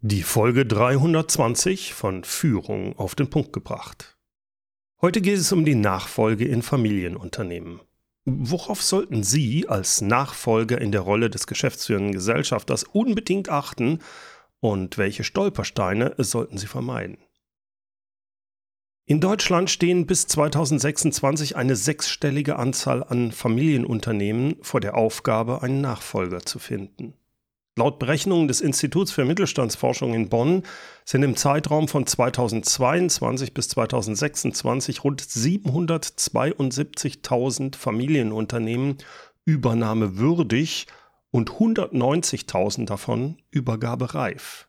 Die Folge 320 von Führung auf den Punkt gebracht. Heute geht es um die Nachfolge in Familienunternehmen. Worauf sollten Sie als Nachfolger in der Rolle des geschäftsführenden Gesellschafters unbedingt achten und welche Stolpersteine sollten Sie vermeiden? In Deutschland stehen bis 2026 eine sechsstellige Anzahl an Familienunternehmen vor der Aufgabe, einen Nachfolger zu finden. Laut Berechnungen des Instituts für Mittelstandsforschung in Bonn sind im Zeitraum von 2022 bis 2026 rund 772.000 Familienunternehmen übernahmewürdig und 190.000 davon übergabereif.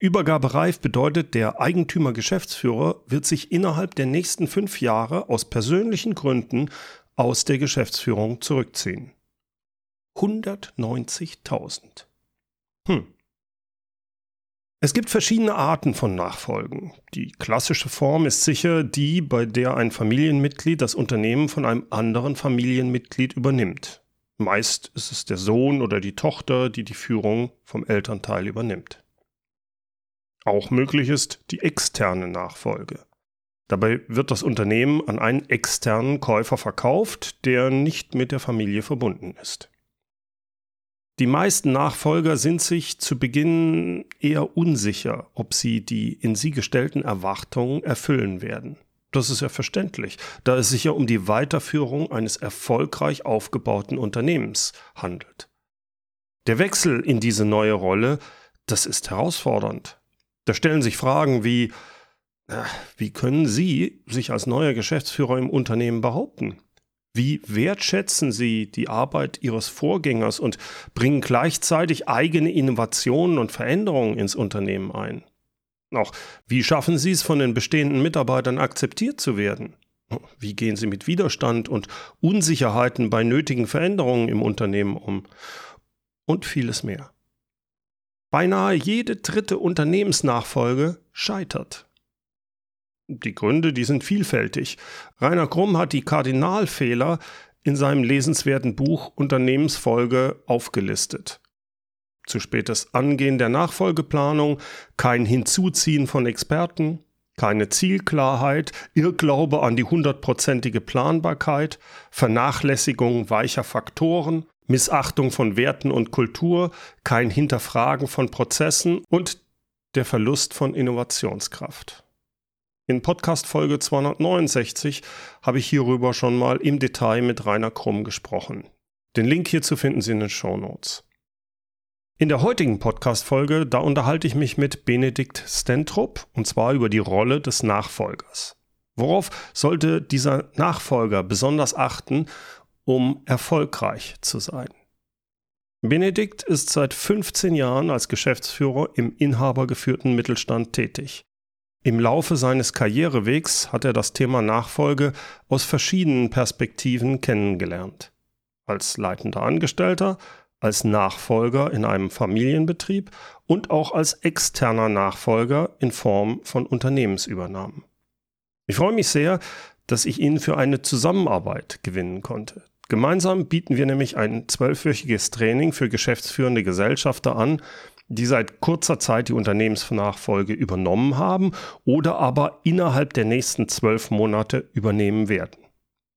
Übergabereif bedeutet, der Eigentümer-Geschäftsführer wird sich innerhalb der nächsten fünf Jahre aus persönlichen Gründen aus der Geschäftsführung zurückziehen. 190.000. Hm. Es gibt verschiedene Arten von Nachfolgen. Die klassische Form ist sicher die, bei der ein Familienmitglied das Unternehmen von einem anderen Familienmitglied übernimmt. Meist ist es der Sohn oder die Tochter, die die Führung vom Elternteil übernimmt. Auch möglich ist die externe Nachfolge. Dabei wird das Unternehmen an einen externen Käufer verkauft, der nicht mit der Familie verbunden ist. Die meisten Nachfolger sind sich zu Beginn eher unsicher, ob sie die in sie gestellten Erwartungen erfüllen werden. Das ist ja verständlich, da es sich ja um die Weiterführung eines erfolgreich aufgebauten Unternehmens handelt. Der Wechsel in diese neue Rolle, das ist herausfordernd. Da stellen sich Fragen wie, äh, wie können Sie sich als neuer Geschäftsführer im Unternehmen behaupten? Wie wertschätzen Sie die Arbeit Ihres Vorgängers und bringen gleichzeitig eigene Innovationen und Veränderungen ins Unternehmen ein? Auch wie schaffen Sie es, von den bestehenden Mitarbeitern akzeptiert zu werden? Wie gehen Sie mit Widerstand und Unsicherheiten bei nötigen Veränderungen im Unternehmen um? Und vieles mehr. Beinahe jede dritte Unternehmensnachfolge scheitert. Die Gründe, die sind vielfältig. Rainer Krumm hat die Kardinalfehler in seinem lesenswerten Buch Unternehmensfolge aufgelistet. Zu spätes Angehen der Nachfolgeplanung, kein Hinzuziehen von Experten, keine Zielklarheit, Irrglaube an die hundertprozentige Planbarkeit, Vernachlässigung weicher Faktoren, Missachtung von Werten und Kultur, kein Hinterfragen von Prozessen und der Verlust von Innovationskraft. In Podcast Folge 269 habe ich hierüber schon mal im Detail mit Rainer Krumm gesprochen. Den Link hierzu finden Sie in den Show Notes. In der heutigen Podcast-Folge, da unterhalte ich mich mit Benedikt Stentrup und zwar über die Rolle des Nachfolgers. Worauf sollte dieser Nachfolger besonders achten, um erfolgreich zu sein? Benedikt ist seit 15 Jahren als Geschäftsführer im inhabergeführten Mittelstand tätig. Im Laufe seines Karrierewegs hat er das Thema Nachfolge aus verschiedenen Perspektiven kennengelernt. Als leitender Angestellter, als Nachfolger in einem Familienbetrieb und auch als externer Nachfolger in Form von Unternehmensübernahmen. Ich freue mich sehr, dass ich ihn für eine Zusammenarbeit gewinnen konnte. Gemeinsam bieten wir nämlich ein zwölfwöchiges Training für geschäftsführende Gesellschafter an, die seit kurzer Zeit die Unternehmensnachfolge übernommen haben oder aber innerhalb der nächsten zwölf Monate übernehmen werden.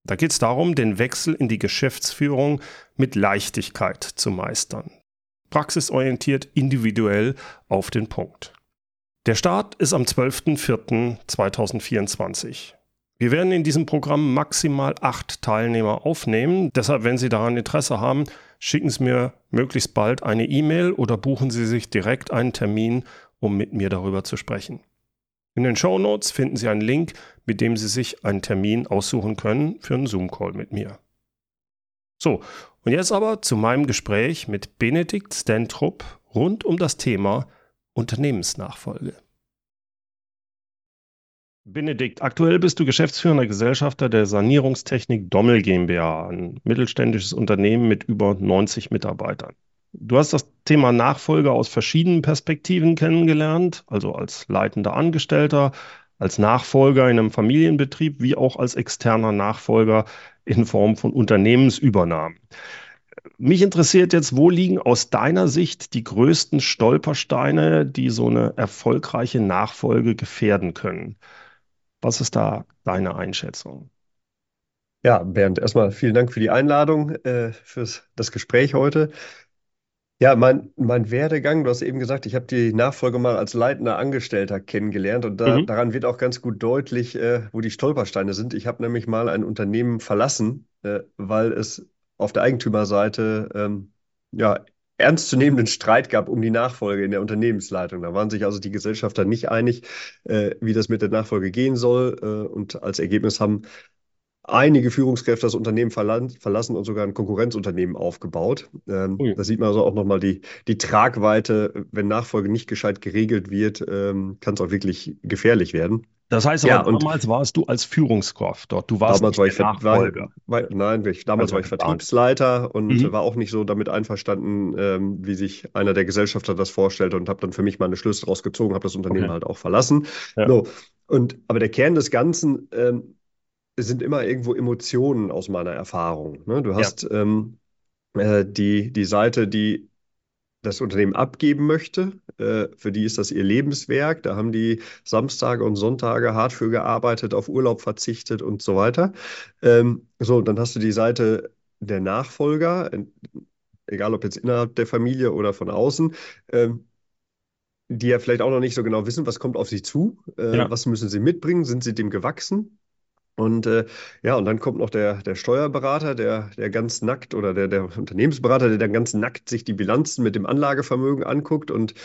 Da geht es darum, den Wechsel in die Geschäftsführung mit Leichtigkeit zu meistern. Praxisorientiert, individuell auf den Punkt. Der Start ist am 12.04.2024. Wir werden in diesem Programm maximal acht Teilnehmer aufnehmen. Deshalb, wenn Sie daran Interesse haben, schicken Sie mir möglichst bald eine E-Mail oder buchen Sie sich direkt einen Termin, um mit mir darüber zu sprechen. In den Show Notes finden Sie einen Link, mit dem Sie sich einen Termin aussuchen können für einen Zoom-Call mit mir. So, und jetzt aber zu meinem Gespräch mit Benedikt Stentrup rund um das Thema Unternehmensnachfolge. Benedikt, aktuell bist du geschäftsführender Gesellschafter der Sanierungstechnik Dommel GmbH, ein mittelständisches Unternehmen mit über 90 Mitarbeitern. Du hast das Thema Nachfolge aus verschiedenen Perspektiven kennengelernt, also als leitender Angestellter, als Nachfolger in einem Familienbetrieb, wie auch als externer Nachfolger in Form von Unternehmensübernahmen. mich interessiert jetzt, wo liegen aus deiner Sicht die größten Stolpersteine, die so eine erfolgreiche Nachfolge gefährden können? Was ist da deine Einschätzung? Ja, Bernd, erstmal vielen Dank für die Einladung, äh, für das Gespräch heute. Ja, mein, mein Werdegang, du hast eben gesagt, ich habe die Nachfolge mal als leitender Angestellter kennengelernt und da, Mhm. daran wird auch ganz gut deutlich, äh, wo die Stolpersteine sind. Ich habe nämlich mal ein Unternehmen verlassen, äh, weil es auf der Eigentümerseite ähm, ja, ernstzunehmenden Streit gab um die Nachfolge in der Unternehmensleitung. Da waren sich also die Gesellschafter nicht einig, äh, wie das mit der Nachfolge gehen soll. Äh, und als Ergebnis haben einige Führungskräfte das Unternehmen verlassen und sogar ein Konkurrenzunternehmen aufgebaut. Ähm, da sieht man also auch nochmal die, die Tragweite, wenn Nachfolge nicht gescheit geregelt wird, ähm, kann es auch wirklich gefährlich werden. Das heißt Ja, aber, und- damals warst du als Führungskraft dort. Du warst Damals war ich, Ver- war, Nachfolger. war, nein, ich, damals Also war ich. Vertriebsleiter und Mhm. war auch nicht so damit einverstanden, ähm, wie sich einer der Gesellschafter das vorstellte und habe dann für mich meine Schlüsse daraus gezogen, habe das Unternehmen Okay. halt auch verlassen. Ja. So, und, aber der Kern des Ganzen ähm, sind immer irgendwo Emotionen aus meiner Erfahrung. Ne? Du hast ähm, äh, die, die Seite, die das Unternehmen abgeben möchte. Äh, für die ist das ihr Lebenswerk. Da haben die Samstage und Sonntage hart für gearbeitet, auf Urlaub verzichtet und so weiter. Ähm, so, dann hast du die Seite der Nachfolger, egal ob jetzt innerhalb der Familie oder von außen. Ähm, die ja vielleicht auch noch nicht so genau wissen, was kommt auf sie zu, äh, Ja. was müssen sie mitbringen, sind sie dem gewachsen? Und äh, ja, und dann kommt noch der, der Steuerberater, der, der ganz nackt oder der, der Unternehmensberater, der dann ganz nackt sich die Bilanzen mit dem Anlagevermögen anguckt. Und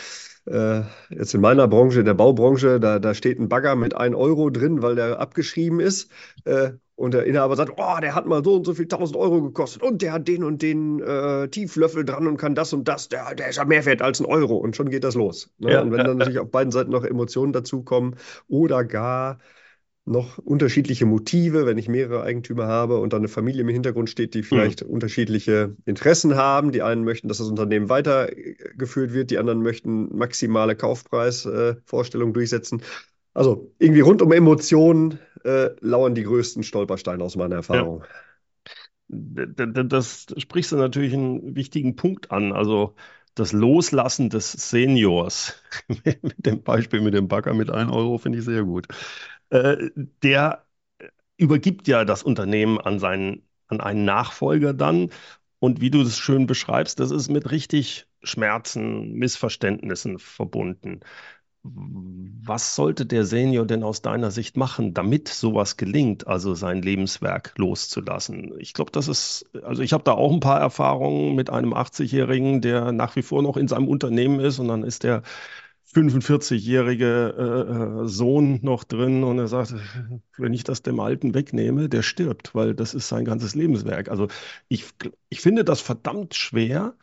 äh, jetzt in meiner Branche, in der Baubranche, da, da steht ein Bagger mit 1 Euro drin, weil der abgeschrieben ist. Äh, und der Inhaber sagt, oh, der hat mal so und so viel 1000 Euro gekostet und der hat den und den äh, Tieflöffel dran und kann das und das. Der, der ist ja mehr wert als ein Euro. Und schon geht das los. Ne? Ja, und wenn dann ja. natürlich auf beiden Seiten noch Emotionen dazukommen oder gar noch unterschiedliche Motive, wenn ich mehrere Eigentümer habe und dann eine Familie im Hintergrund steht, die vielleicht unterschiedliche Interessen haben. Die einen möchten, dass das Unternehmen weitergeführt wird, die anderen möchten maximale Kaufpreisvorstellungen durchsetzen. Also irgendwie rund um Emotionen äh, lauern die größten Stolpersteine aus meiner Erfahrung. D- Das sprichst du natürlich einen wichtigen Punkt an. Also das Loslassen des Seniors, mit dem Beispiel mit dem Bagger mit 1 Euro, finde ich sehr gut. Äh, Der übergibt ja das Unternehmen an seinen, an einen Nachfolger dann. Und wie du das schön beschreibst, das ist mit richtig Schmerzen, Missverständnissen verbunden. Was sollte der Senior denn aus deiner Sicht machen, damit sowas gelingt, also sein Lebenswerk loszulassen? Ich glaube, das ist, also ich habe da auch ein paar Erfahrungen mit einem 80-Jährigen, der nach wie vor noch in seinem Unternehmen ist und dann ist der 45-jährige äh, äh, Sohn noch drin und er sagt, wenn ich das dem Alten wegnehme, der stirbt, weil das ist sein ganzes Lebenswerk. Also ich, ich finde das verdammt schwer,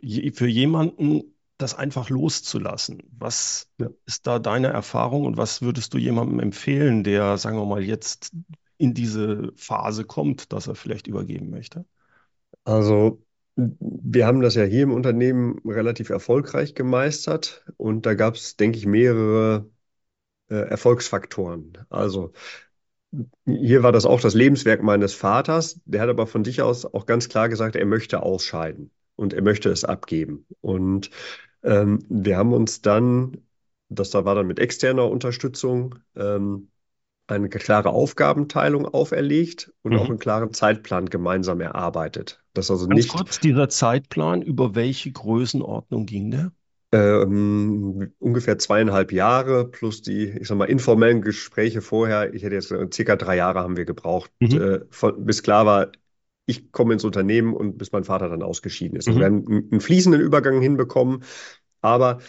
je- für jemanden das einfach loszulassen. Was Ja. ist da deine Erfahrung und was würdest du jemandem empfehlen, der, sagen wir mal, jetzt in diese Phase kommt, dass er vielleicht übergeben möchte? Also, wir haben das ja hier im Unternehmen relativ erfolgreich gemeistert und da gab es, denke ich, mehrere äh, Erfolgsfaktoren. Also, hier war das auch das Lebenswerk meines Vaters. Der hat aber von sich aus auch ganz klar gesagt, er möchte ausscheiden und er möchte es abgeben. Und ähm, wir haben uns dann, das da war dann mit externer Unterstützung, ähm, eine klare Aufgabenteilung auferlegt und Mhm. auch einen klaren Zeitplan gemeinsam erarbeitet. Das also Ganz nicht kurz, dieser Zeitplan, über welche Größenordnung ging der? ähm, ungefähr zweieinhalb Jahre plus die, ich sag mal, informellen Gespräche vorher. Ich hätte jetzt circa drei Jahre haben wir gebraucht, Mhm. äh, von, bis klar war, ich komme ins Unternehmen und bis mein Vater dann ausgeschieden ist. Also Mhm. wir haben einen, einen fließenden Übergang hinbekommen, aber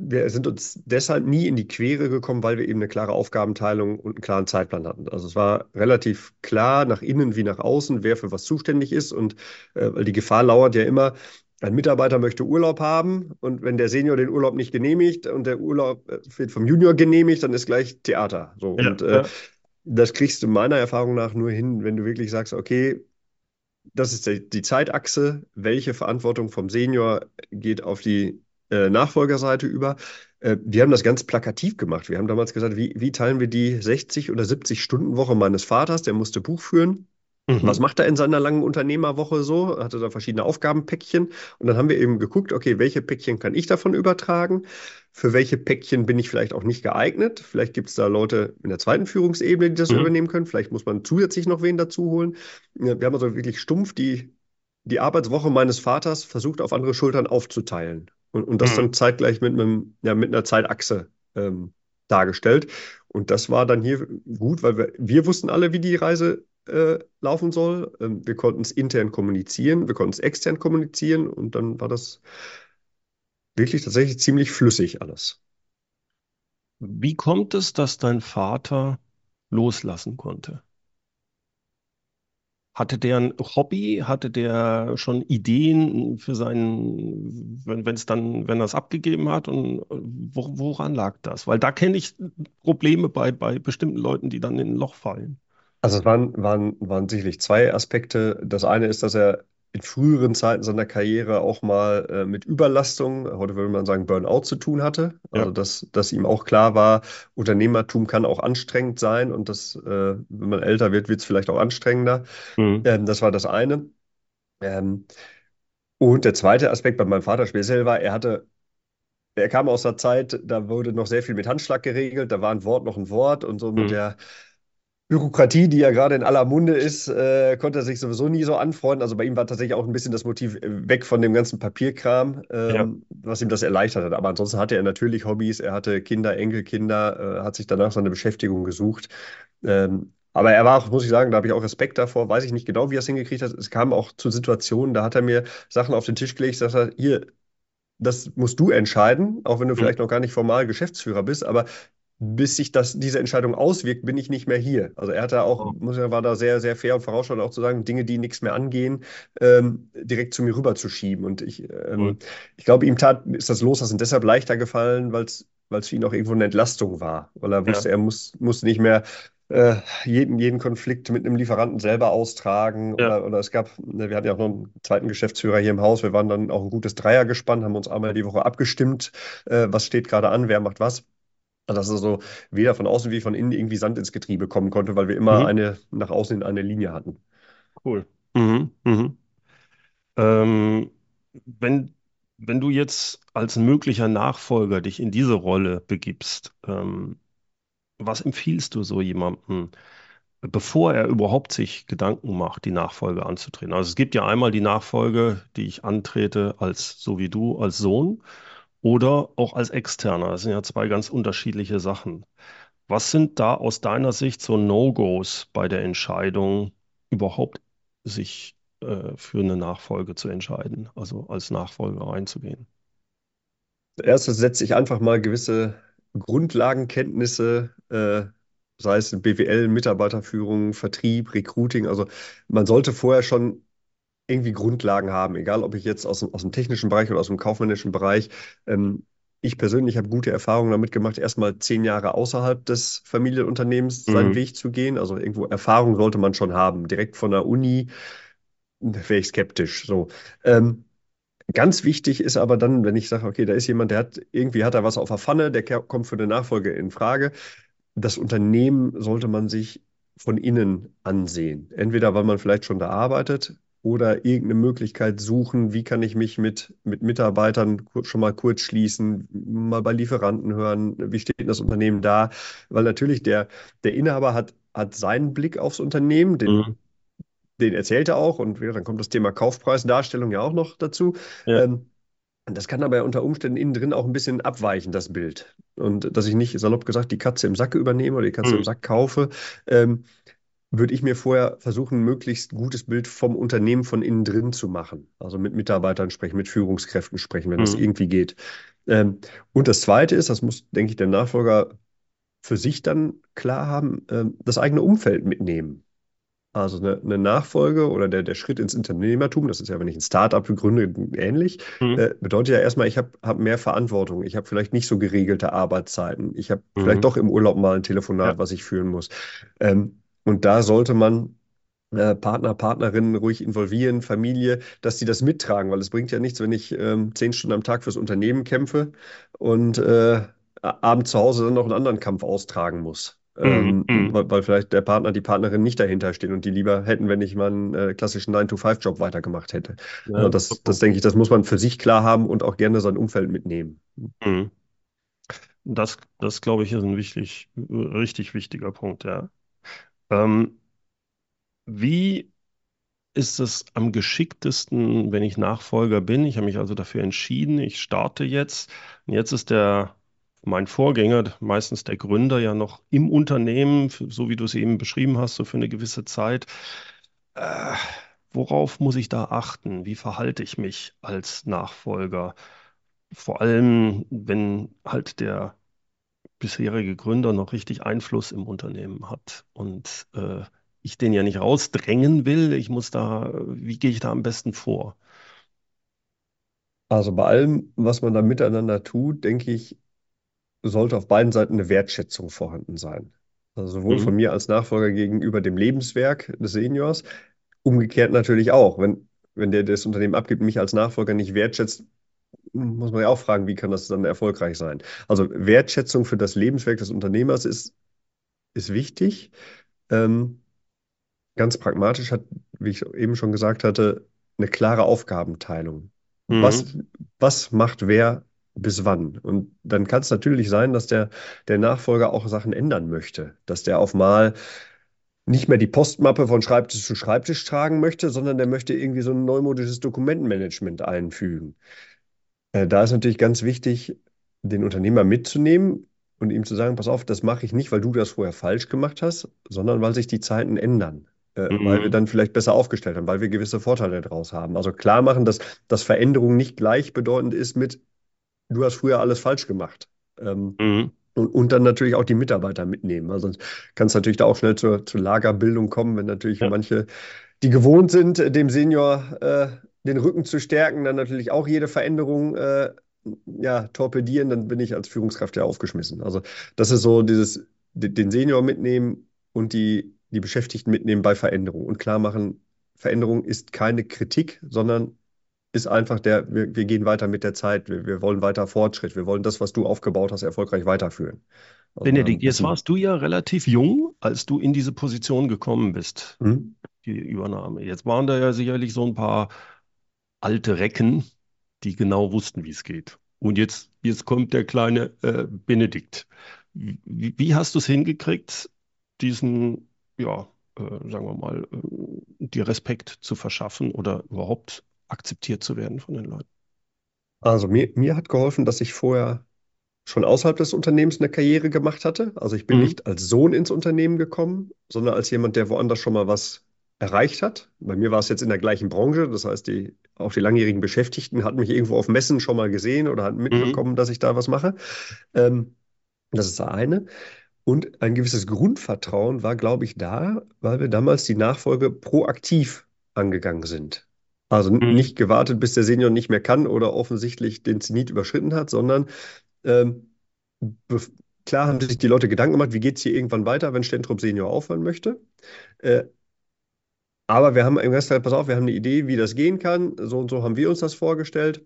wir sind uns deshalb nie in die Quere gekommen, weil wir eben eine klare Aufgabenteilung und einen klaren Zeitplan hatten. Also es war relativ klar nach innen wie nach außen, wer für was zuständig ist. Und äh, weil die Gefahr lauert ja immer, ein Mitarbeiter möchte Urlaub haben und wenn der Senior den Urlaub nicht genehmigt und der Urlaub äh, wird vom Junior genehmigt, dann ist gleich Theater. So. Ja, und äh, ja. das kriegst du meiner Erfahrung nach nur hin, wenn du wirklich sagst, okay, das ist die, die Zeitachse, welche Verantwortung vom Senior geht auf die äh, Nachfolgerseite über. Äh, wir haben das ganz plakativ gemacht. Wir haben damals gesagt, wie, wie teilen wir die 60 oder 70 Stunden Woche meines Vaters, der musste Buch führen. Mhm. Was macht er in seiner langen Unternehmerwoche so? Hatte da verschiedene Aufgabenpäckchen. Und dann haben wir eben geguckt, okay, welche Päckchen kann ich davon übertragen? Für welche Päckchen bin ich vielleicht auch nicht geeignet? Vielleicht gibt es da Leute in der zweiten Führungsebene, die das mhm. übernehmen können. Vielleicht muss man zusätzlich noch wen dazu holen. Wir haben also wirklich stumpf die, die Arbeitswoche meines Vaters versucht, auf andere Schultern aufzuteilen. Und, und das mhm. dann zeitgleich mit, einem, ja, mit einer Zeitachse ähm, dargestellt. Und das war dann hier gut, weil wir, wir wussten alle, wie die Reise äh, laufen soll. Ähm, wir konnten es intern kommunizieren, wir konnten es extern kommunizieren und dann war das wirklich tatsächlich ziemlich flüssig alles. Wie kommt es, dass dein Vater loslassen konnte? Hatte der ein Hobby? Hatte der schon Ideen für seinen, wenn es dann, wenn er es abgegeben hat? Und wo, woran lag das? Weil da kenne ich Probleme bei, bei bestimmten Leuten, die dann in ein Loch fallen. Also es waren, waren, waren sicherlich zwei Aspekte. Das eine ist, dass er in früheren Zeiten seiner Karriere auch mal äh, mit Überlastung, heute würde man sagen Burnout zu tun hatte. Also ja. dass, dass ihm auch klar war, Unternehmertum kann auch anstrengend sein und dass, äh, wenn man älter wird, wird es vielleicht auch anstrengender. Mhm. Ähm, das war das eine. Ähm, und der zweite Aspekt bei meinem Vater speziell war, er hatte er kam aus der Zeit, da wurde noch sehr viel mit Handschlag geregelt, da war ein Wort noch ein Wort und so mit mhm. der Bürokratie, die ja gerade in aller Munde ist, äh, konnte er sich sowieso nie so anfreunden. Also bei ihm war tatsächlich auch ein bisschen das Motiv äh, weg von dem ganzen Papierkram, ähm, ja. was ihm das erleichtert hat. Aber ansonsten hatte er natürlich Hobbys, er hatte Kinder, Enkelkinder, äh, hat sich danach seine Beschäftigung gesucht. Ähm, aber er war auch, muss ich sagen, da habe ich auch Respekt davor, weiß ich nicht genau, wie er es hingekriegt hat. Es kam auch zu Situationen, da hat er mir Sachen auf den Tisch gelegt, sagt er, hier, das musst du entscheiden, auch wenn du mhm. vielleicht noch gar nicht formal Geschäftsführer bist, aber bis sich das, diese Entscheidung auswirkt, bin ich nicht mehr hier. Also er hatte auch, muss ja, war da sehr, sehr fair und vorausschauend auch zu sagen, Dinge, die nichts mehr angehen, ähm, direkt zu mir rüberzuschieben. Und ich, ähm, mhm. ich glaube, ihm tat, ist das Loslassen deshalb leichter gefallen, weil es weil es für ihn auch irgendwo eine Entlastung war, weil er wusste, ja. er muss, musste nicht mehr äh, jeden, jeden Konflikt mit einem Lieferanten selber austragen. Ja. Oder, oder, es gab, ne, wir hatten ja auch noch einen zweiten Geschäftsführer hier im Haus, wir waren dann auch ein gutes Dreier gespannt, haben uns einmal die Woche abgestimmt, äh, was steht gerade an, wer macht was. Also, dass er so weder von außen wie von innen irgendwie Sand ins Getriebe kommen konnte, weil wir immer mhm. eine nach außen in eine Linie hatten. Cool. Mhm. Mhm. Ähm, wenn, wenn du jetzt als möglicher Nachfolger dich in diese Rolle begibst, ähm, was empfiehlst du so jemandem, bevor er überhaupt sich Gedanken macht, die Nachfolge anzutreten? Also es gibt ja einmal die Nachfolge, die ich antrete als so wie du als Sohn oder auch als Externer. Das sind ja zwei ganz unterschiedliche Sachen. Was sind da aus deiner Sicht so No-Gos bei der Entscheidung, überhaupt sich äh, für eine Nachfolge zu entscheiden, also als Nachfolger einzugehen? Erstes setze ich einfach mal gewisse Grundlagenkenntnisse, äh, sei es BWL, Mitarbeiterführung, Vertrieb, Recruiting. Also man sollte vorher schon irgendwie Grundlagen haben, egal ob ich jetzt aus dem, aus dem technischen Bereich oder aus dem kaufmännischen Bereich. Ähm, ich persönlich habe gute Erfahrungen damit gemacht, erstmal zehn Jahre außerhalb des Familienunternehmens mhm. seinen Weg zu gehen. Also irgendwo Erfahrung sollte man schon haben. Direkt von der Uni wäre ich skeptisch. So. Ähm, ganz wichtig ist aber dann, wenn ich sage, okay, da ist jemand, der hat irgendwie hat er was auf der Pfanne, der kommt für eine Nachfolge in Frage. Das Unternehmen sollte man sich von innen ansehen. Entweder weil man vielleicht schon da arbeitet, oder irgendeine Möglichkeit suchen, wie kann ich mich mit, mit Mitarbeitern schon mal kurz schließen, mal bei Lieferanten hören, wie steht das Unternehmen da? Weil natürlich der, der Inhaber hat, hat seinen Blick aufs Unternehmen, den, mhm. den erzählt er auch und dann kommt das Thema Kaufpreisdarstellung ja auch noch dazu. Ja. Ähm, das kann aber unter Umständen innen drin auch ein bisschen abweichen, das Bild. Und dass ich nicht, salopp gesagt, die Katze im Sack übernehme oder die Katze mhm. im Sack kaufe, ähm, würde ich mir vorher versuchen, ein möglichst gutes Bild vom Unternehmen von innen drin zu machen. Also mit Mitarbeitern sprechen, mit Führungskräften sprechen, wenn mhm. das irgendwie geht. Ähm, und das Zweite ist, das muss, denke ich, der Nachfolger für sich dann klar haben, ähm, das eigene Umfeld mitnehmen. Also eine, eine, Nachfolge oder der, der Schritt ins Unternehmertum, das ist ja, wenn ich ein Startup begründe, ähnlich, mhm. äh, bedeutet ja erstmal, ich habe hab mehr Verantwortung. Ich habe vielleicht nicht so geregelte Arbeitszeiten. Ich habe mhm. vielleicht doch im Urlaub mal ein Telefonat, ja. was ich führen muss. Ähm, und da sollte man äh, Partner, Partnerinnen ruhig involvieren, Familie, dass sie das mittragen, weil es bringt ja nichts, wenn ich ähm, zehn Stunden am Tag fürs Unternehmen kämpfe und äh, abends zu Hause dann noch einen anderen Kampf austragen muss. ähm, mhm. weil, weil, vielleicht der Partner, die Partnerin nicht dahinter stehen und die lieber hätten, wenn ich mal einen äh, klassischen 9-to-5-Job weitergemacht hätte. Ja, ja, das, das denke ich, das muss man für sich klar haben und auch gerne sein Umfeld mitnehmen. Mhm. Das, das glaube ich, ist ein wichtig, richtig wichtiger Punkt, ja. Ähm, wie ist es am geschicktesten, wenn ich Nachfolger bin? Ich habe mich also dafür entschieden, ich starte jetzt. Und jetzt ist der mein Vorgänger, meistens der Gründer, ja noch im Unternehmen, so wie du es eben beschrieben hast, so für eine gewisse Zeit. Äh, worauf muss ich da achten? Wie verhalte ich mich als Nachfolger? Vor allem, wenn halt der bisherige Gründer noch richtig Einfluss im Unternehmen hat und äh, ich den ja nicht rausdrängen will. Ich muss da, wie gehe ich da am besten vor? Also bei allem, was man da miteinander tut, denke ich, sollte auf beiden Seiten eine Wertschätzung vorhanden sein. Also sowohl mhm. von mir als Nachfolger gegenüber dem Lebenswerk des Seniors, umgekehrt natürlich auch. Wenn, wenn der das Unternehmen abgibt, mich als Nachfolger nicht wertschätzt, muss man ja auch fragen, wie kann das dann erfolgreich sein? Also Wertschätzung für das Lebenswerk des Unternehmers ist, ist wichtig. Ähm, ganz pragmatisch hat, wie ich eben schon gesagt hatte, eine klare Aufgabenteilung. Mhm. Was, was macht wer bis wann? Und dann kann es natürlich sein, dass der, der Nachfolger auch Sachen ändern möchte, dass der auf mal nicht mehr die Postmappe von Schreibtisch zu Schreibtisch tragen möchte, sondern der möchte irgendwie so ein neumodisches Dokumentenmanagement einfügen. Äh, da ist natürlich ganz wichtig, den Unternehmer mitzunehmen und ihm zu sagen, pass auf, das mache ich nicht, weil du das vorher falsch gemacht hast, sondern weil sich die Zeiten ändern. Äh, mhm. Weil wir dann vielleicht besser aufgestellt haben, weil wir gewisse Vorteile daraus haben. Also klar machen, dass, dass Veränderung nicht gleichbedeutend ist mit, du hast früher alles falsch gemacht. Ähm, mhm. und, und, dann natürlich auch die Mitarbeiter mitnehmen. Also sonst kann es natürlich da auch schnell zur, zur Lagerbildung kommen, wenn natürlich ja. manche, die gewohnt sind, dem Senior äh, den Rücken zu stärken, dann natürlich auch jede Veränderung äh, ja, torpedieren, dann bin ich als Führungskraft ja aufgeschmissen. Also das ist so dieses, den Senior mitnehmen und die, die Beschäftigten mitnehmen bei Veränderung und klar machen, Veränderung ist keine Kritik, sondern ist einfach der, wir, wir gehen weiter mit der Zeit, wir, wir wollen weiter Fortschritt, wir wollen das, was du aufgebaut hast, erfolgreich weiterführen. Also, Benedikt, jetzt warst du ja relativ jung, als du in diese Position gekommen bist, mhm. die Übernahme. Jetzt waren da ja sicherlich so ein paar alte Recken, die genau wussten, wie es geht. Und jetzt, jetzt kommt der kleine äh, Benedikt. Wie, wie hast du es hingekriegt, diesen, ja, äh, sagen wir mal, äh, dir Respekt zu verschaffen oder überhaupt akzeptiert zu werden von den Leuten? Also mir, mir hat geholfen, dass ich vorher schon außerhalb des Unternehmens eine Karriere gemacht hatte. Also ich bin mhm. nicht als Sohn ins Unternehmen gekommen, sondern als jemand, der woanders schon mal was erreicht hat. Bei mir war es jetzt in der gleichen Branche, das heißt, die, auch die langjährigen Beschäftigten hatten mich irgendwo auf Messen schon mal gesehen oder hatten mitbekommen, mhm. dass ich da was mache. Ähm, das ist das eine. Und ein gewisses Grundvertrauen war, glaube ich, da, weil wir damals die Nachfolge proaktiv angegangen sind. Also mhm. nicht gewartet, bis der Senior nicht mehr kann oder offensichtlich den Zenit überschritten hat, sondern ähm, klar haben sich die Leute Gedanken gemacht, wie geht es hier irgendwann weiter, wenn Stentrup Senior aufhören möchte. Äh, aber wir haben im gesagt, pass auf, wir haben eine Idee, wie das gehen kann. So und so haben wir uns das vorgestellt.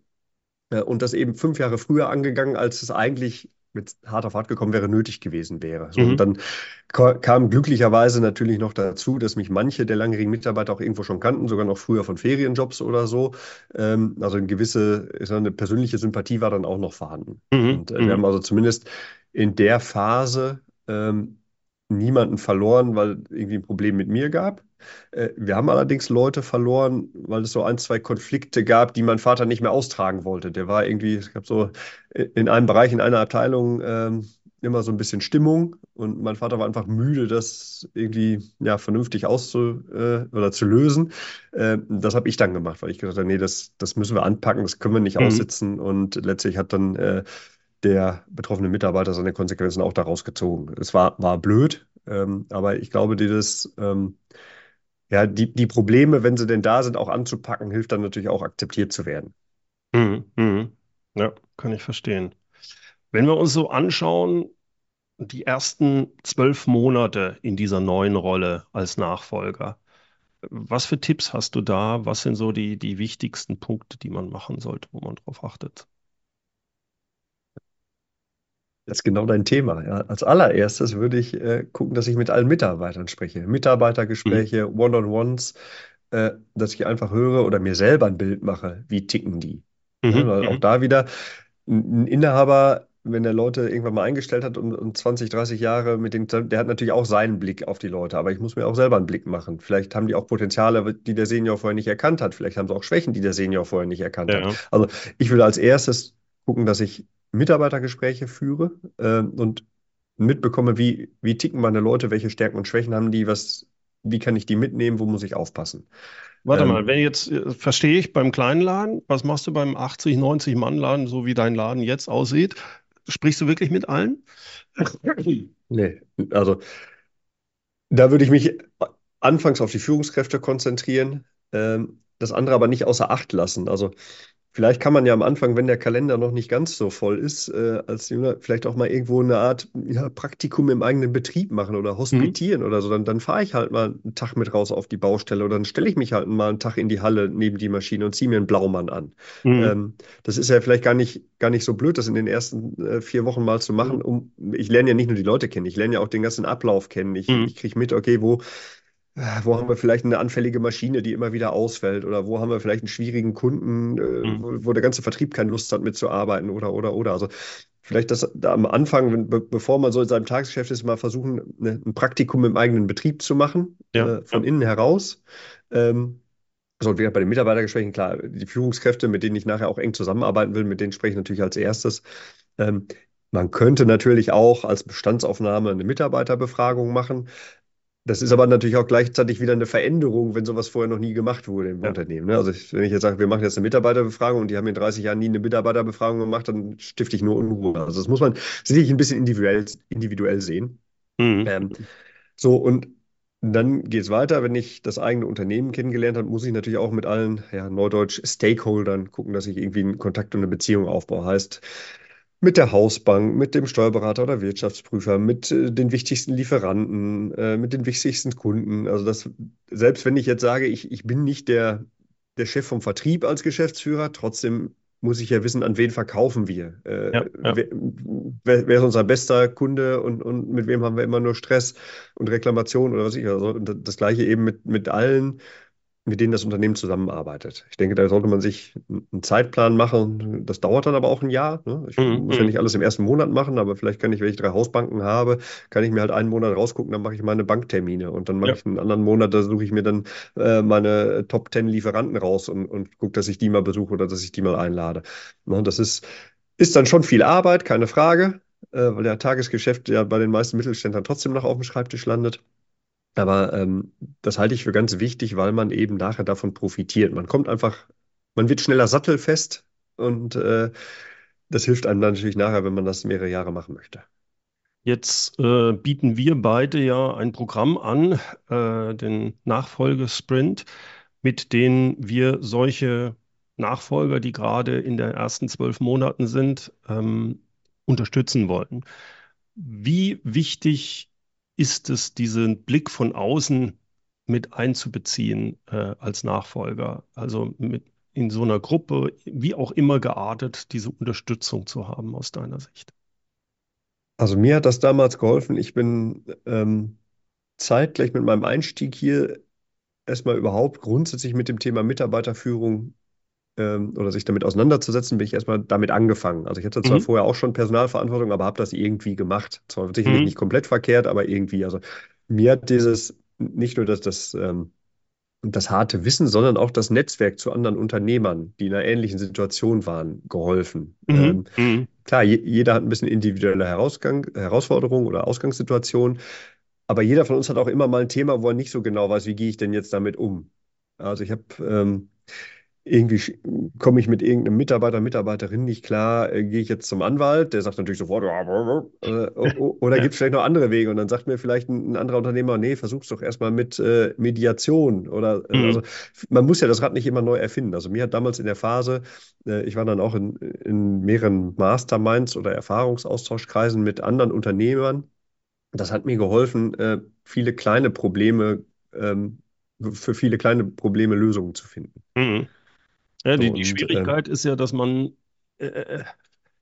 Äh, und das eben fünf Jahre früher angegangen, als es eigentlich mit hart auf hart gekommen wäre, nötig gewesen wäre. So, mhm. Und dann kam glücklicherweise natürlich noch dazu, dass mich manche der langjährigen Mitarbeiter auch irgendwo schon kannten, sogar noch früher von Ferienjobs oder so. Ähm, also eine gewisse, eine persönliche Sympathie war dann auch noch vorhanden. Mhm. Und äh, wir mhm. haben also zumindest in der Phase ähm, niemanden verloren, weil irgendwie ein Problem mit mir gab. Äh, wir haben allerdings Leute verloren, weil es so ein, zwei Konflikte gab, die mein Vater nicht mehr austragen wollte. Der war irgendwie, es gab so in einem Bereich, in einer Abteilung ähm, immer so ein bisschen Stimmung und mein Vater war einfach müde, das irgendwie ja, vernünftig auszu äh, oder zu lösen. Äh, das habe ich dann gemacht, weil ich gesagt habe, nee, das, das müssen wir anpacken, das können wir nicht mhm. aussitzen und letztlich hat dann äh, der betroffene Mitarbeiter seine Konsequenzen auch daraus gezogen. Es war, war blöd, ähm, aber ich glaube, dieses ähm, ja, die, die Probleme, wenn sie denn da sind, auch anzupacken, hilft dann natürlich auch akzeptiert zu werden. Mhm, mhm. Ja, kann ich verstehen. Wenn wir uns so anschauen, die ersten zwölf Monate in dieser neuen Rolle als Nachfolger, was für Tipps hast du da? Was sind so die, die wichtigsten Punkte, die man machen sollte, wo man drauf achtet? Das ist genau dein Thema. Ja. Als allererstes würde ich äh, gucken, dass ich mit allen Mitarbeitern spreche. Mhm. Mitarbeitergespräche, One-on-Ones, äh, dass ich einfach höre oder mir selber ein Bild mache, wie ticken die. Ja, Mhm. weil auch Mhm. da wieder ein Inhaber, wenn der Leute irgendwann mal eingestellt hat und, und 20, 30 Jahre mit den, der hat natürlich auch seinen Blick auf die Leute, aber ich muss mir auch selber einen Blick machen. Vielleicht haben die auch Potenziale, die der Senior vorher nicht erkannt hat. Vielleicht haben sie auch Schwächen, die der Senior vorher nicht erkannt hat. Ja. Also ich würde als erstes gucken, dass ich Mitarbeitergespräche führe ähm, und mitbekomme, wie, wie ticken meine Leute, welche Stärken und Schwächen haben die, was, wie kann ich die mitnehmen, wo muss ich aufpassen. Warte mal, Ähm, wenn jetzt, äh, verstehe ich beim kleinen Laden, was machst du beim 80, 90 Mann Laden, so wie dein Laden jetzt aussieht? Sprichst du wirklich mit allen? nee, also da würde ich mich anfangs auf die Führungskräfte konzentrieren, ähm, das andere aber nicht außer Acht lassen. Also vielleicht kann man ja am Anfang, wenn der Kalender noch nicht ganz so voll ist, äh, als Jünger, vielleicht auch mal irgendwo eine Art ja, Praktikum im eigenen Betrieb machen oder Mhm. hospitieren oder so. Dann, dann fahre ich halt mal einen Tag mit raus auf die Baustelle oder dann stelle ich mich halt mal einen Tag in die Halle neben die Maschine und ziehe mir einen Blaumann an. Mhm. Ähm, das ist ja vielleicht gar nicht, gar nicht so blöd, das in den ersten äh, vier Wochen mal zu machen. Um, ich lerne ja nicht nur die Leute kennen, ich lerne ja auch den ganzen Ablauf kennen. Ich, Mhm. ich kriege mit, okay, wo Wo haben wir vielleicht eine anfällige Maschine, die immer wieder ausfällt? Oder wo haben wir vielleicht einen schwierigen Kunden, äh, Mhm. wo, wo der ganze Vertrieb keine Lust hat, mitzuarbeiten? Oder, oder, oder. Also vielleicht das da am Anfang, wenn, be bevor man so in seinem Tagesgeschäft ist, mal versuchen, ne, ein Praktikum im eigenen Betrieb zu machen, Ja, äh, von ja. innen heraus. Ähm, also wieder bei den Mitarbeitergesprächen, klar, die Führungskräfte, mit denen ich nachher auch eng zusammenarbeiten will, mit denen spreche ich natürlich als erstes. Ähm, man könnte natürlich auch als Bestandsaufnahme eine Mitarbeiterbefragung machen. Das ist aber natürlich auch gleichzeitig wieder eine Veränderung, wenn sowas vorher noch nie gemacht wurde im Ja. Unternehmen. Ne? Also ich, wenn ich jetzt sage, wir machen jetzt eine Mitarbeiterbefragung und die haben in 30 Jahren nie eine Mitarbeiterbefragung gemacht, dann stifte ich nur Unruhe. Also das muss man sicherlich ein bisschen individuell, individuell sehen. Mhm. Ähm, so, und dann geht es weiter. Wenn ich das eigene Unternehmen kennengelernt habe, muss ich natürlich auch mit allen, ja, Neudeutsch, Stakeholdern gucken, dass ich irgendwie einen Kontakt und eine Beziehung aufbaue. Heißt, mit der Hausbank, mit dem Steuerberater oder Wirtschaftsprüfer, mit äh, den wichtigsten Lieferanten, äh, mit den wichtigsten Kunden. Also das, selbst wenn ich jetzt sage, ich, ich bin nicht der, der Chef vom Vertrieb als Geschäftsführer, trotzdem muss ich ja wissen, an wen verkaufen wir. Ja, Äh, ja. wer, wer, wer ist unser bester Kunde und, und mit wem haben wir immer nur Stress und Reklamation oder was ich. Also das gleiche eben mit, mit allen mit denen das Unternehmen zusammenarbeitet. Ich denke, da sollte man sich einen Zeitplan machen. Das dauert dann aber auch ein Jahr. Ne? Ich Mhm. muss ja Mhm. nicht alles im ersten Monat machen, aber vielleicht kann ich, wenn ich drei Hausbanken habe, kann ich mir halt einen Monat rausgucken, dann mache ich meine Banktermine und dann mache Ja. ich einen anderen Monat, da suche ich mir dann äh, meine Top 10 Lieferanten raus und, und gucke, dass ich die mal besuche oder dass ich die mal einlade. Ne? Das ist, ist dann schon viel Arbeit, keine Frage, äh, weil der Tagesgeschäft ja bei den meisten Mittelständlern trotzdem noch auf dem Schreibtisch landet. Aber ähm, das halte ich für ganz wichtig, weil man eben nachher davon profitiert. Man kommt einfach, man wird schneller sattelfest und äh, das hilft einem dann natürlich nachher, wenn man das mehrere Jahre machen möchte. Jetzt äh, bieten wir beide ja ein Programm an, äh, den Nachfolgesprint, mit dem wir solche Nachfolger, die gerade in den ersten zwölf Monaten sind, ähm, unterstützen wollen. Wie wichtig ist es, diesen Blick von außen mit einzubeziehen, äh, als Nachfolger? Also mit in so einer Gruppe, wie auch immer geartet, diese Unterstützung zu haben aus deiner Sicht? Also mir hat das damals geholfen. Ich bin ähm, zeitgleich mit meinem Einstieg hier erstmal überhaupt grundsätzlich mit dem Thema Mitarbeiterführung ähm, oder sich damit auseinanderzusetzen, bin ich erstmal damit angefangen. Also ich hatte zwar Mhm. vorher auch schon Personalverantwortung, aber habe das irgendwie gemacht. Zwar sicherlich Mhm. nicht komplett verkehrt, aber irgendwie. Also mir hat dieses nicht nur das, das, ähm, das harte Wissen, sondern auch das Netzwerk zu anderen Unternehmern, die in einer ähnlichen Situation waren, geholfen. Mhm. Ähm, Mhm. klar, je, jeder hat ein bisschen individuelle Herausgang, Herausforderungen oder Ausgangssituationen, aber jeder von uns hat auch immer mal ein Thema, wo er nicht so genau weiß, wie gehe ich denn jetzt damit um. Also ich habe ähm, irgendwie komme ich mit irgendeinem Mitarbeiter, Mitarbeiterin nicht klar, äh, gehe ich jetzt zum Anwalt, der sagt natürlich sofort, äh, oder gibt es vielleicht noch andere Wege? Und dann sagt mir vielleicht ein, ein anderer Unternehmer, nee, versuch's doch erstmal mit äh, Mediation oder äh, also Mhm. man muss ja das Rad nicht immer neu erfinden. Also mir hat damals in der Phase, äh, ich war dann auch in, in mehreren Masterminds oder Erfahrungsaustauschkreisen mit anderen Unternehmern. Das hat mir geholfen, äh, viele kleine Probleme, ähm, für viele kleine Probleme Lösungen zu finden. Mhm. Ja, die, die und ähm, Schwierigkeit ist ja, dass man, äh,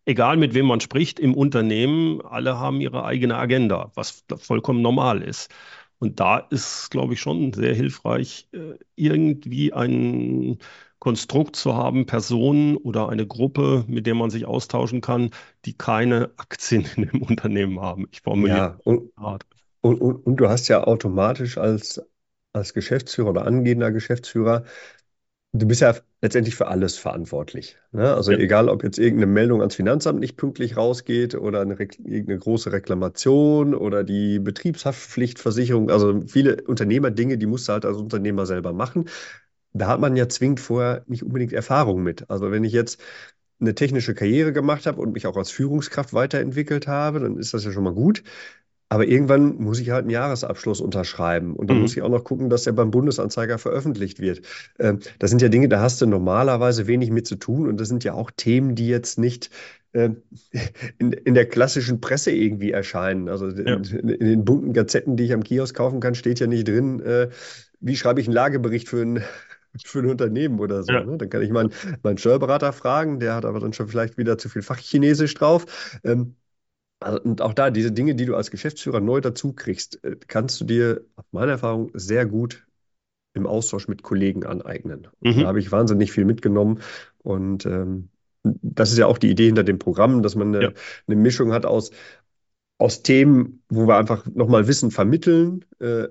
egal mit wem man spricht im Unternehmen, alle haben ihre eigene Agenda, was vollkommen normal ist. Und da ist, glaube ich, schon sehr hilfreich, äh, irgendwie ein Konstrukt zu haben, Personen oder eine Gruppe, mit der man sich austauschen kann, die keine Aktien in dem Unternehmen haben. Ich formuliere ja, und, und, und, und, du hast ja automatisch als, als Geschäftsführer oder angehender Geschäftsführer Du bist ja letztendlich für alles verantwortlich. Ne? Also ja. egal, ob jetzt irgendeine Meldung ans Finanzamt nicht pünktlich rausgeht oder eine, irgendeine große Reklamation oder die Betriebshaftpflichtversicherung, also viele Unternehmerdinge, die musst du halt als Unternehmer selber machen. Da hat man ja zwingend vorher nicht unbedingt Erfahrung mit. Also wenn ich jetzt eine technische Karriere gemacht habe und mich auch als Führungskraft weiterentwickelt habe, dann ist das ja schon mal gut. Aber irgendwann muss ich halt einen Jahresabschluss unterschreiben und dann mhm. muss ich auch noch gucken, dass der beim Bundesanzeiger veröffentlicht wird. Ähm, das sind ja Dinge, da hast du normalerweise wenig mit zu tun und das sind ja auch Themen, die jetzt nicht äh, in, in der klassischen Presse irgendwie erscheinen. Also ja. in, in, den bunten Gazetten, die ich am Kiosk kaufen kann, steht ja nicht drin, äh, wie schreibe ich einen Lagebericht für ein für ein Unternehmen oder so. Ja. Ne? Dann kann ich meinen, meinen Steuerberater fragen, der hat aber dann schon vielleicht wieder zu viel Fachchinesisch drauf. Ähm, also, und auch da, diese Dinge, die du als Geschäftsführer neu dazu kriegst, äh, kannst du dir auf meiner Erfahrung sehr gut im Austausch mit Kollegen aneignen. Mhm. Da habe ich wahnsinnig viel mitgenommen. Und ähm, das ist ja auch die Idee hinter dem Programm, dass man eine, ja. eine Mischung hat aus, aus Themen, wo wir einfach nochmal Wissen vermitteln, äh,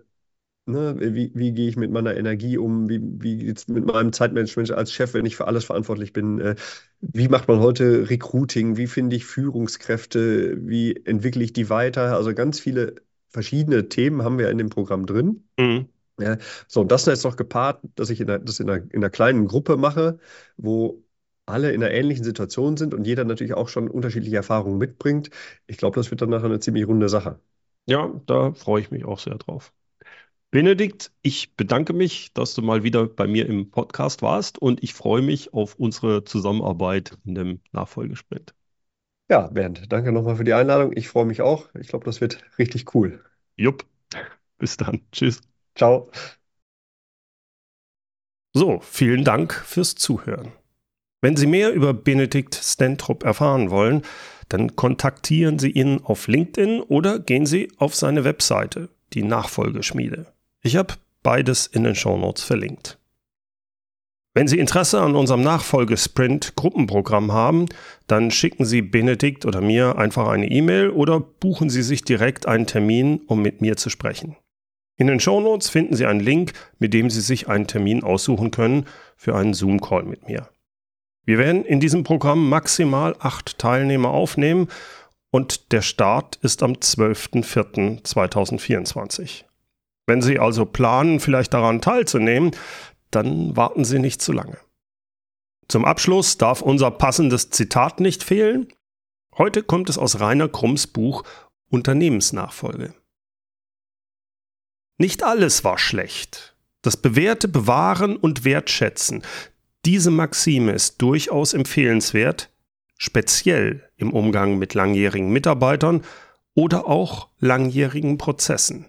Ne? Wie, wie gehe ich mit meiner Energie um? Wie, wie jetzt mit meinem Zeitmanagement als Chef, wenn ich für alles verantwortlich bin? Äh, wie macht man heute Recruiting? Wie finde ich Führungskräfte? Wie entwickle ich die weiter? Also ganz viele verschiedene Themen haben wir in dem Programm drin. Mhm. Ja, so, und das ist jetzt noch gepaart, dass ich in einer, das in einer, in einer kleinen Gruppe mache, wo alle in einer ähnlichen Situation sind und jeder natürlich auch schon unterschiedliche Erfahrungen mitbringt. Ich glaube, das wird dann nachher eine ziemlich runde Sache. Ja, da freue ich mich auch sehr drauf. Benedikt, ich bedanke mich, dass du mal wieder bei mir im Podcast warst und ich freue mich auf unsere Zusammenarbeit in dem Nachfolgesprint. Ja, Bernd, danke nochmal für die Einladung. Ich freue mich auch. Ich glaube, das wird richtig cool. Jupp. Bis dann. Tschüss. Ciao. So, vielen Dank fürs Zuhören. Wenn Sie mehr über Benedikt Stentrup erfahren wollen, dann kontaktieren Sie ihn auf LinkedIn oder gehen Sie auf seine Webseite, die Nachfolgeschmiede. Ich habe beides in den Shownotes verlinkt. Wenn Sie Interesse an unserem Nachfolgesprint-Gruppenprogramm haben, dann schicken Sie Benedikt oder mir einfach eine E-Mail oder buchen Sie sich direkt einen Termin, um mit mir zu sprechen. In den Shownotes finden Sie einen Link, mit dem Sie sich einen Termin aussuchen können für einen Zoom-Call mit mir. Wir werden in diesem Programm maximal acht Teilnehmer aufnehmen und der Start ist am 12.04.2024. Wenn Sie also planen, vielleicht daran teilzunehmen, dann warten Sie nicht zu lange. Zum Abschluss darf unser passendes Zitat nicht fehlen. Heute kommt es aus Rainer Krumms Buch Unternehmensnachfolge. Nicht alles war schlecht. Das Bewährte bewahren und wertschätzen. Diese Maxime ist durchaus empfehlenswert, speziell im Umgang mit langjährigen Mitarbeitern oder auch langjährigen Prozessen.